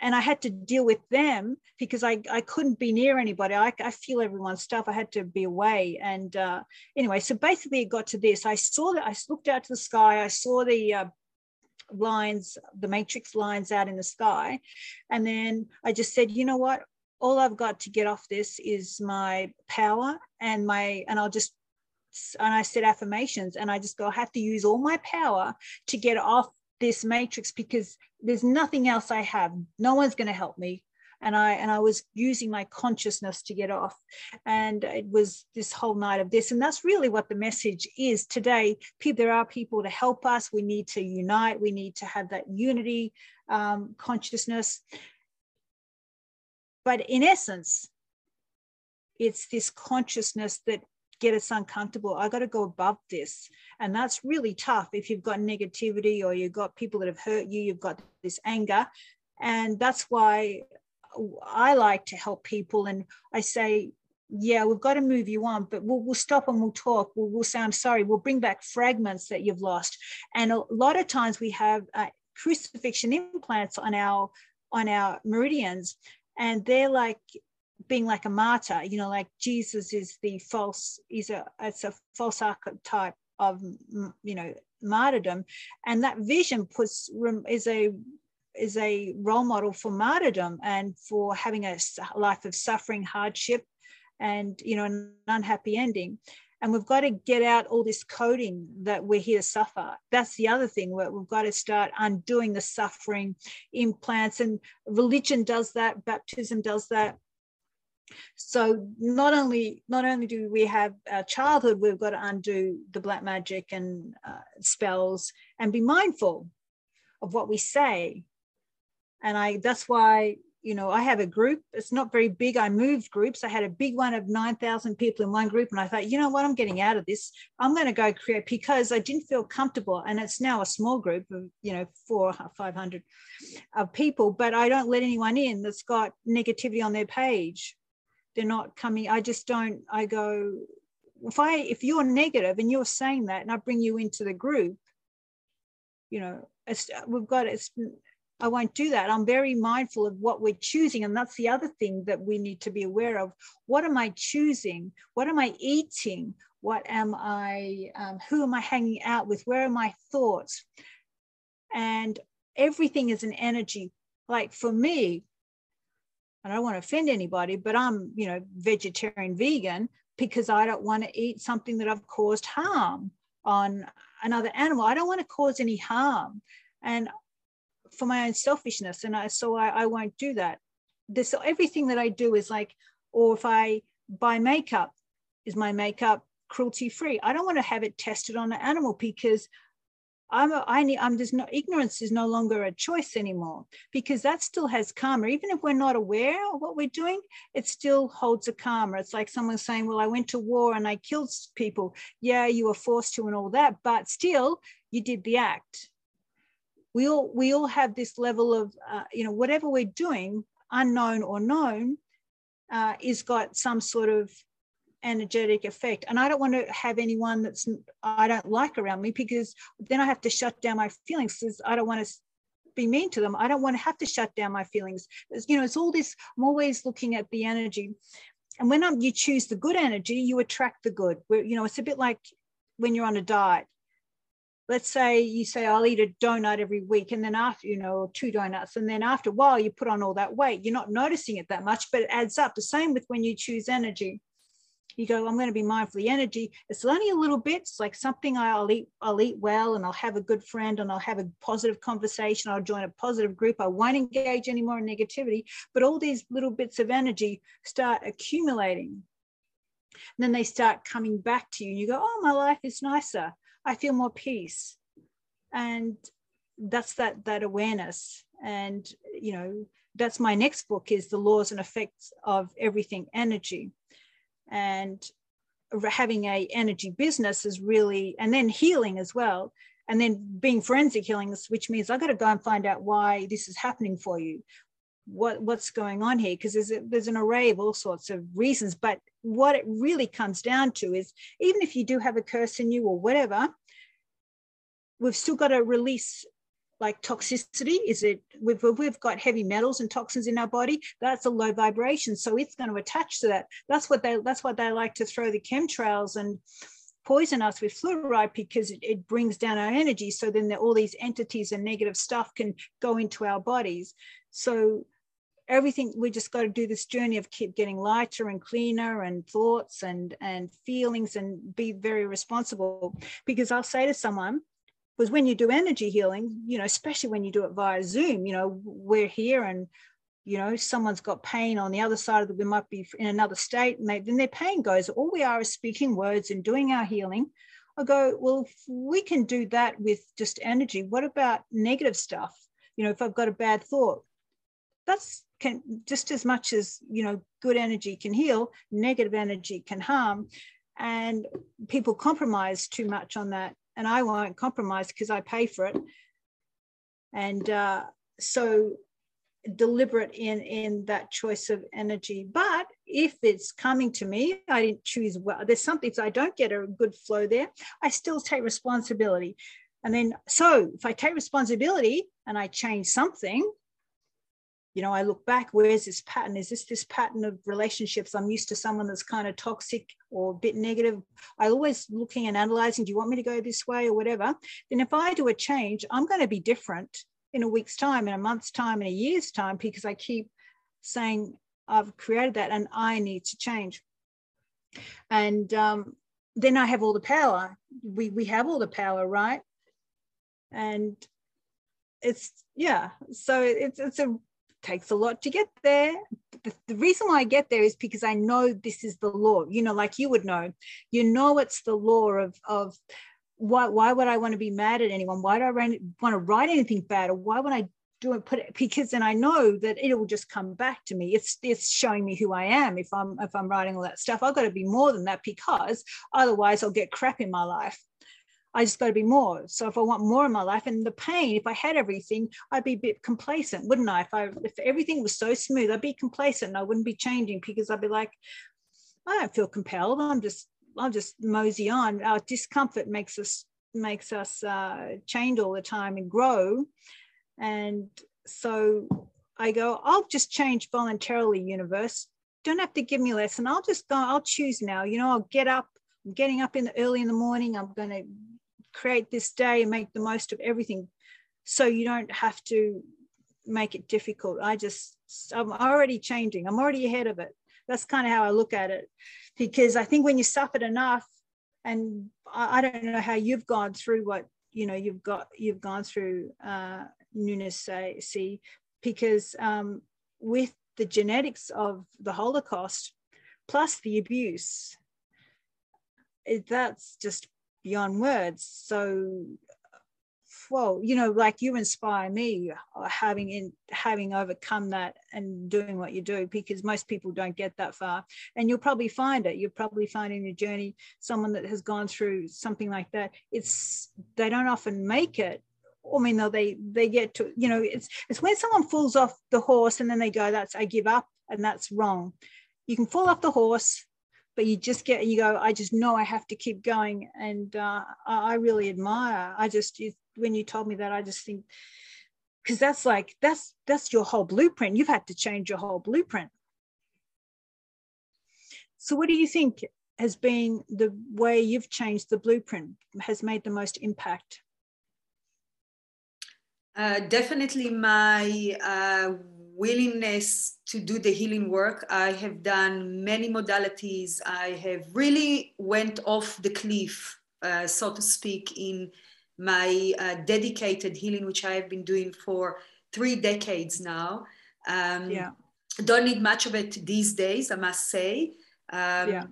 and I had to deal with them because I, I couldn't be near anybody. I, I feel everyone's stuff. I had to be away. And uh, anyway, so basically it got to this. I saw that I looked out to the sky. I saw the uh, lines, the matrix lines out in the sky. And then I just said, you know what? All I've got to get off this is my power and my, and I'll just and I said affirmations and I just go, I have to use all my power to get off this matrix because there's nothing else I have. No one's going to help me. And I and I was using my consciousness to get off. And it was this whole night of this. And that's really what the message is today. People, there are people to help us. We need to unite. We need to have that unity um, consciousness. But in essence, it's this consciousness that get us uncomfortable. I got to go above this. And that's really tough if you've got negativity or you've got people that have hurt you, you've got this anger. And that's why I like to help people. And I say, yeah, we've got to move you on, but we'll, we'll stop and we'll talk. We'll, we'll say, I'm sorry. We'll bring back fragments that you've lost. And a lot of times we have uh, crucifixion implants on our on our meridians and they're like being like a martyr, you know, like Jesus is the false, is a it's a false archetype of you know martyrdom, and that vision puts is a is a role model for martyrdom and for having a life of suffering, hardship, and you know an unhappy ending. And we've got to get out all this coding that we're here to suffer. That's the other thing. We've got to start undoing the suffering implants, and religion does that, baptism does that so not only not only do we have our childhood we've got to undo the black magic and uh, spells and be mindful of what we say. And i that's why you know i have a group. It's not very big. I moved groups. I had a big one of 9000 people in one group and i thought you know what? I'm getting out of this. I'm going to go create because i didn't feel comfortable and it's now a small group of you know four 500 of people but i don't let anyone in that's got negativity on their page they're not coming i just don't i go if i if you're negative and you're saying that and i bring you into the group you know it's we've got it's i won't do that. I'm very mindful of what we're choosing. And that's the other thing that we need to be aware of. What am i choosing? What am i eating? What am i um, who am i hanging out with? Where are my thoughts? And everything is an energy. Like for me I don't want to offend anybody, but I'm, you know, vegetarian vegan because I don't want to eat something that I've caused harm on another animal. I don't want to cause any harm. And for my own selfishness. And I so I, I won't do that. This everything that I do is like, or if I buy makeup, is my makeup cruelty free? I don't want to have it tested on an animal because I'm, need, I'm just not, ignorance is no longer a choice anymore because that still has karma. Even if we're not aware of what we're doing, it still holds a karma. It's like someone saying, well, I went to war and I killed people. Yeah, you were forced to and all that, but still you did the act. We all, we all have this level of, uh, you know, whatever we're doing, unknown or known, uh, is got some sort of energetic effect. And I don't want to have anyone that's I don't like around me because then I have to shut down my feelings because I don't want to be mean to them. I don't want to have to shut down my feelings. It's, you know, it's all this. I'm always looking at the energy, and when I'm, you choose the good energy, you attract the good. Where you know, it's a bit like when you're on a diet. Let's say you say I'll eat a donut every week, and then after you know, two donuts, and then after a while you put on all that weight. You're not noticing it that much, but it adds up. The same with when you choose energy you go, I'm going to be mindful of the energy. It's only a little bit. It's like something I'll eat, I'll eat well and I'll have a good friend and I'll have a positive conversation. I'll join a positive group. I won't engage anymore in negativity. But all these little bits of energy start accumulating. And then they start coming back to you and you go, oh, my life is nicer. I feel more peace. And that's that that awareness. And you know, that's my next book is the laws and effects of everything energy and having a energy business is really and then healing as well. And then being forensic healing which means i've got to go and find out why this is happening for you. What what's going on here? Because there's a, there's an array of all sorts of reasons. But what it really comes down to is even if you do have a curse in you or whatever we've still got to release like toxicity? Is it we've, we've got heavy metals and toxins in our body. That's a low vibration so it's going to attach to that. That's what they that's what they like to throw the chemtrails and poison us with fluoride because it, it brings down our energy. So then all these entities and negative stuff can go into our bodies. So everything we just got to do this journey of keep getting lighter and cleaner and thoughts and and feelings and be very responsible. Because i'll say to someone was when you do energy healing, you know, especially when you do it via Zoom, you know, we're here and, you know, someone's got pain on the other side of the, we might be in another state and they, then their pain goes. All we are is speaking words and doing our healing. I go, well, we can do that with just energy. What about negative stuff? You know, if I've got a bad thought, that's can just as much as, you know, good energy can heal, negative energy can harm. And people compromise too much on that and I won't compromise because I pay for it. And uh, so deliberate in in that choice of energy. But if it's coming to me, I didn't choose well. There's something so I don't get a good flow there. I still take responsibility. And then so if I take responsibility and I change something, you know, I look back, where's this pattern? Is this this pattern of relationships? I'm used to someone that's kind of toxic or a bit negative. I always looking and analyzing, do you want me to go this way or whatever? Then if I do a change, I'm going to be different in a week's time, in a month's time, in a year's time, because I keep saying I've created that and I need to change. And um, then I have all the power. We we have all the power, right? And it's yeah. So it's it's a takes a lot to get there. The, the, reason why I get there is because I know this is the law. You know, like you would know, you know, it's the law of of why why would I want to be mad at anyone? Why do I want to write anything bad? Or why would I do it put it because then I know that it will just come back to me. It's it's showing me who I am if I'm if I'm writing all that stuff. I've got to be more than that because otherwise I'll get crap in my life. I just got to be more. So if I want more in my life and the pain, if I had everything, I'd be a bit complacent, wouldn't I? If I if everything was so smooth, I'd be complacent and I wouldn't be changing because I'd be like, I don't feel compelled. I'm just I'll just mosey on. Our discomfort makes us makes us uh, change all the time and grow. And so I go, I'll just change voluntarily, universe. Don't have to give me a lesson. I'll just go, I'll choose now. You know, I'll get up, I'm getting up in the early in the morning. I'm to create this day and make the most of everything so you don't have to make it difficult. I just i'm already changing. I'm already ahead of it. That's kind of how i look at it. Because i think when you suffered enough and i, don't know how you've gone through what you know you've got you've gone through uh newness say see because um with the genetics of the holocaust plus the abuse it, that's just beyond words. So, well, you know, like you inspire me uh, having in having overcome that and doing what you do because most people don't get that far. And you'll probably find it. You'll probably find in your journey someone that has gone through something like that. It's they don't often make it I mean, though they they get to you know it's it's when someone falls off the horse and then they go that's I give up and that's wrong. You can fall off the horse but you just get you go i just know i have to keep going. And uh, i really admire i just you, when you told me that i just think because that's like that's that's your whole blueprint. You've had to change your whole blueprint. So what do you think has been the way you've changed the blueprint has made the most impact? Uh, definitely my uh, willingness to do the healing work. I have done many modalities. I have really went off the cliff, uh, so to speak, in my uh, dedicated healing, which I have been doing for three decades now. Um, yeah. Don't need much of it these days, I must say, um, yeah.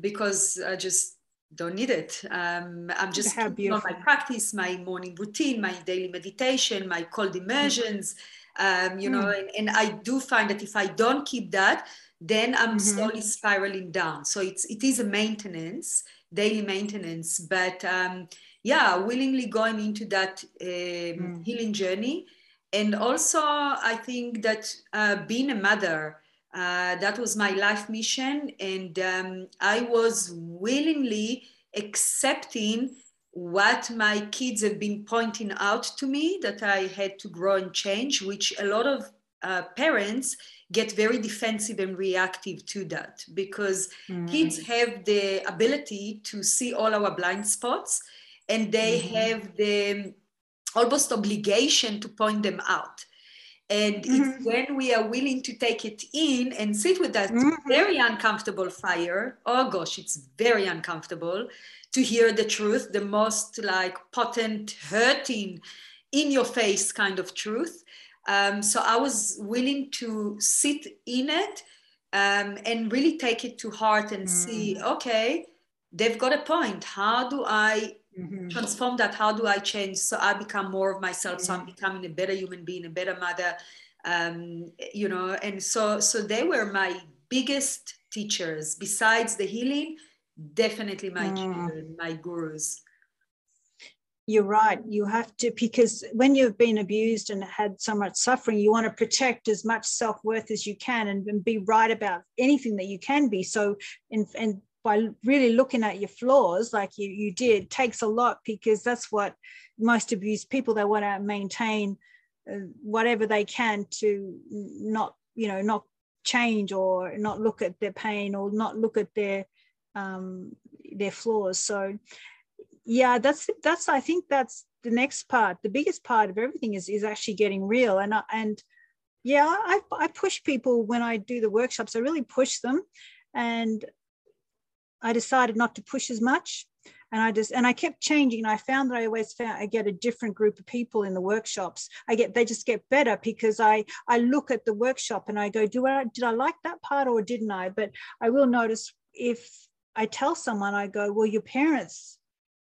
because I just don't need it. Um, I'm just on my practice, my morning routine, my daily meditation, my cold immersions. Um, you know, hmm. and, and, I do find that if I don't keep that, then I'm mm-hmm. slowly spiraling down. So it's it is a maintenance, daily maintenance, but um, yeah, willingly going into that um, mm. healing journey, and also I think that uh, being a mother. Uh, that was my life mission, and um, I was willingly accepting what my kids have been pointing out to me that I had to grow and change, which a lot of uh, parents get very defensive and reactive to that because mm. kids have the ability to see all our blind spots and they mm-hmm. have the almost obligation to point them out. And mm-hmm. it's when we are willing to take it in and sit with that mm-hmm. very uncomfortable fire. Oh gosh, it's very uncomfortable to hear the truth, the most like potent, hurting, in your face kind of truth. Um, so I was willing to sit in it um, and really take it to heart and mm. see, okay, they've got a point. How do I mm-hmm. transform that? How do I change so I become more of myself? Mm. So I'm mm-hmm. becoming a better human being, a better mother. Um, you know, and so so they were my biggest teachers besides the healing definitely my mm. children, my gurus. You're right. You have to, because when you've been abused and had so much suffering, you want to protect as much self worth as you can and, and, be right about anything that you can be. So, and, and by really looking at your flaws like you, you did takes a lot because that's what most abused people they want to maintain uh, whatever they can to not you know not change or not look at their pain or not look at their um, their flaws. So yeah, that's that's I think that's the next part. The biggest part of everything is is actually getting real. And I, and yeah, I I push people when I do the workshops. I really push them, and I decided not to push as much. and i just and i kept changing. I found that i always found i get a different group of people in the workshops. I get they just get better because i i look at the workshop and i go do i did i like that part or didn't i? But i will notice if i tell someone i go well your parents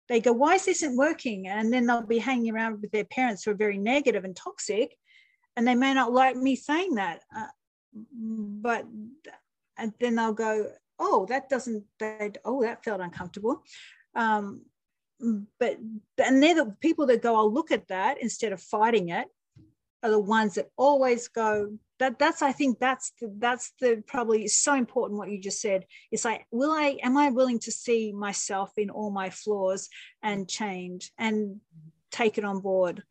they go why is this isn't working? And then they'll be hanging around with their parents who are very negative and toxic and they may not like me saying that uh, but and then they'll go oh that doesn't that oh that felt uncomfortable. Um, but and they're the people that go i'll look at that instead of fighting it are the ones that always go that that's i think that's the that's the probably so important what you just said. It's like will i am i willing to see myself in all my flaws and change and take it on board?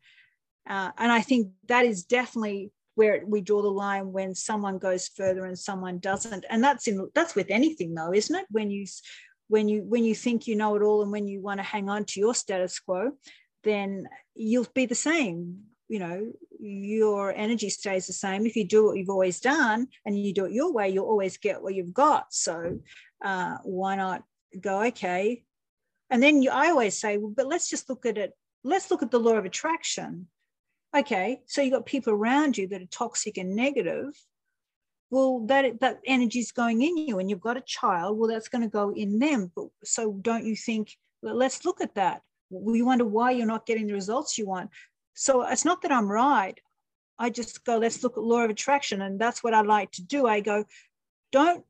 Uh, and i think that is definitely where we draw the line when someone goes further and someone doesn't. And that's in that's with anything though isn't it? When you when you when you think you know it all and when you want to hang on to your status quo then you'll be the same. You know your energy stays the same. If you do what you've always done and you do it your way you'll always get what you've got. So uh, why not go okay? And then you, i always say well, but let's just look at it let's look at the law of attraction okay so you've got people around you that are toxic and negative. Well that that energy is going in you and you've got a child. Well that's going to go in them. But so don't you think well, let's look at that. We wonder why you're not getting the results you want. So it's not that i'm right. I just go let's look at law of attraction and that's what i like to do. I go don't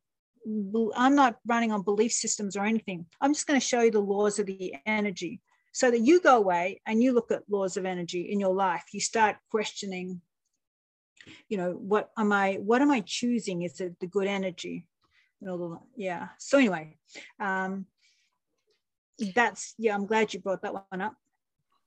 i'm not running on belief systems or anything. I'm just going to show you the laws of the energy so that you go away and you look at laws of energy in your life you start questioning you know what am i what am i choosing? Is it the good energy? You know yeah. So anyway um that's yeah i'm glad you brought that one up.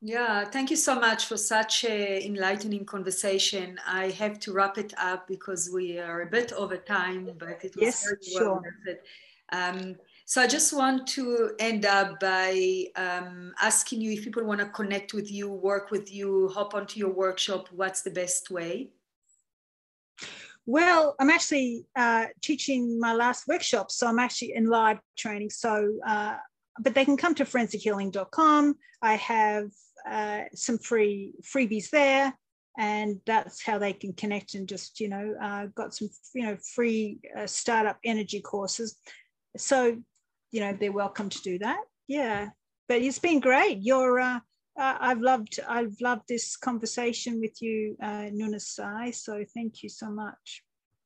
Yeah thank you so much for such a enlightening conversation. I have to wrap it up because we are a bit over time but it was yes, very well sure. worth it. Um, so I just want to end up by um, asking you if people want to connect with you, work with you, hop onto your workshop, what's the best way? Well, I'm actually uh, teaching my last workshop, so I'm actually in live training. So, uh, but they can come to forensichealing.com. I have uh, some free freebies there, and that's how they can connect and just you know uh, got some you know free uh, startup energy courses. So you know they're welcome to do that yeah but it's been great you're uh, uh, I've loved I've loved this conversation with you, uh, Nunasai. So thank you so much.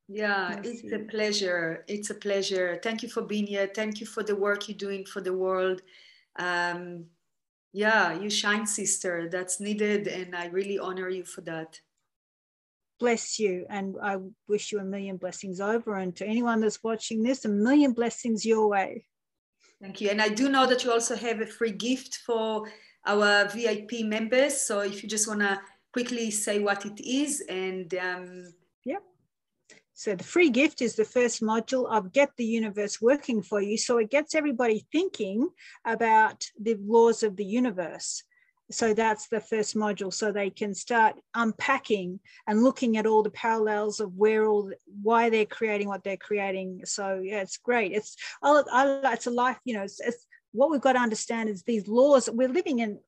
Yeah, it's a pleasure. It's a pleasure. Thank you for being here. Thank you for the work you're doing for the world. Um, yeah, you shine, sister. That's needed, and I really honor you for that. Bless you, and I wish you a million blessings over. And to anyone that's watching this, a million blessings your way. Thank you. And I do know that you also have a free gift for our VIP members. So if you just want to quickly say what it is and um, yeah. So the free gift is the first module of Get the Universe Working for You. So it gets everybody thinking about the laws of the universe so that's the first module. So they can start unpacking and looking at all the parallels of where all why they're creating what they're creating. So yeah it's great. It's I, I, it's a life you know it's, it's, what we've got to understand is these laws we're living in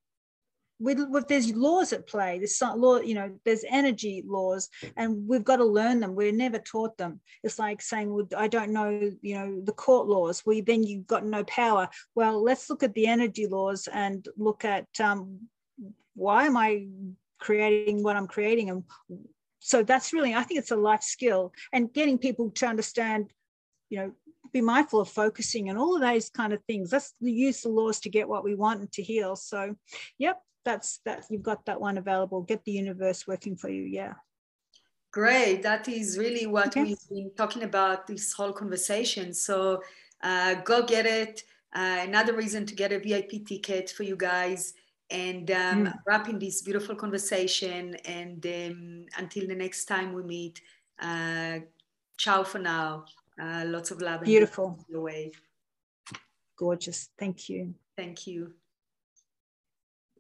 with, with there's laws at play. There's some law you know there's energy laws and we've got to learn them. We're never taught them. It's like saying well i don't know you know the court laws. We then you've got no power. Well let's look at the energy laws and look at um, why am I creating what I'm creating? And so that's really, I think it's a life skill and getting people to understand, you know, be mindful of focusing and all of those kind of things. Let's use the laws to get what we want and to heal. So, yep, that's that. You've got that one available. Get the universe working for you. Yeah. Great. That is really what okay. we've been talking about this whole conversation. So, uh, go get it. Uh, another reason to get a VIP ticket for you guys and um, mm. wrapping this beautiful conversation. And um, until the next time we meet, uh, ciao for now. Uh, lots of love. Beautiful. Your way. Gorgeous. Thank you. Thank you.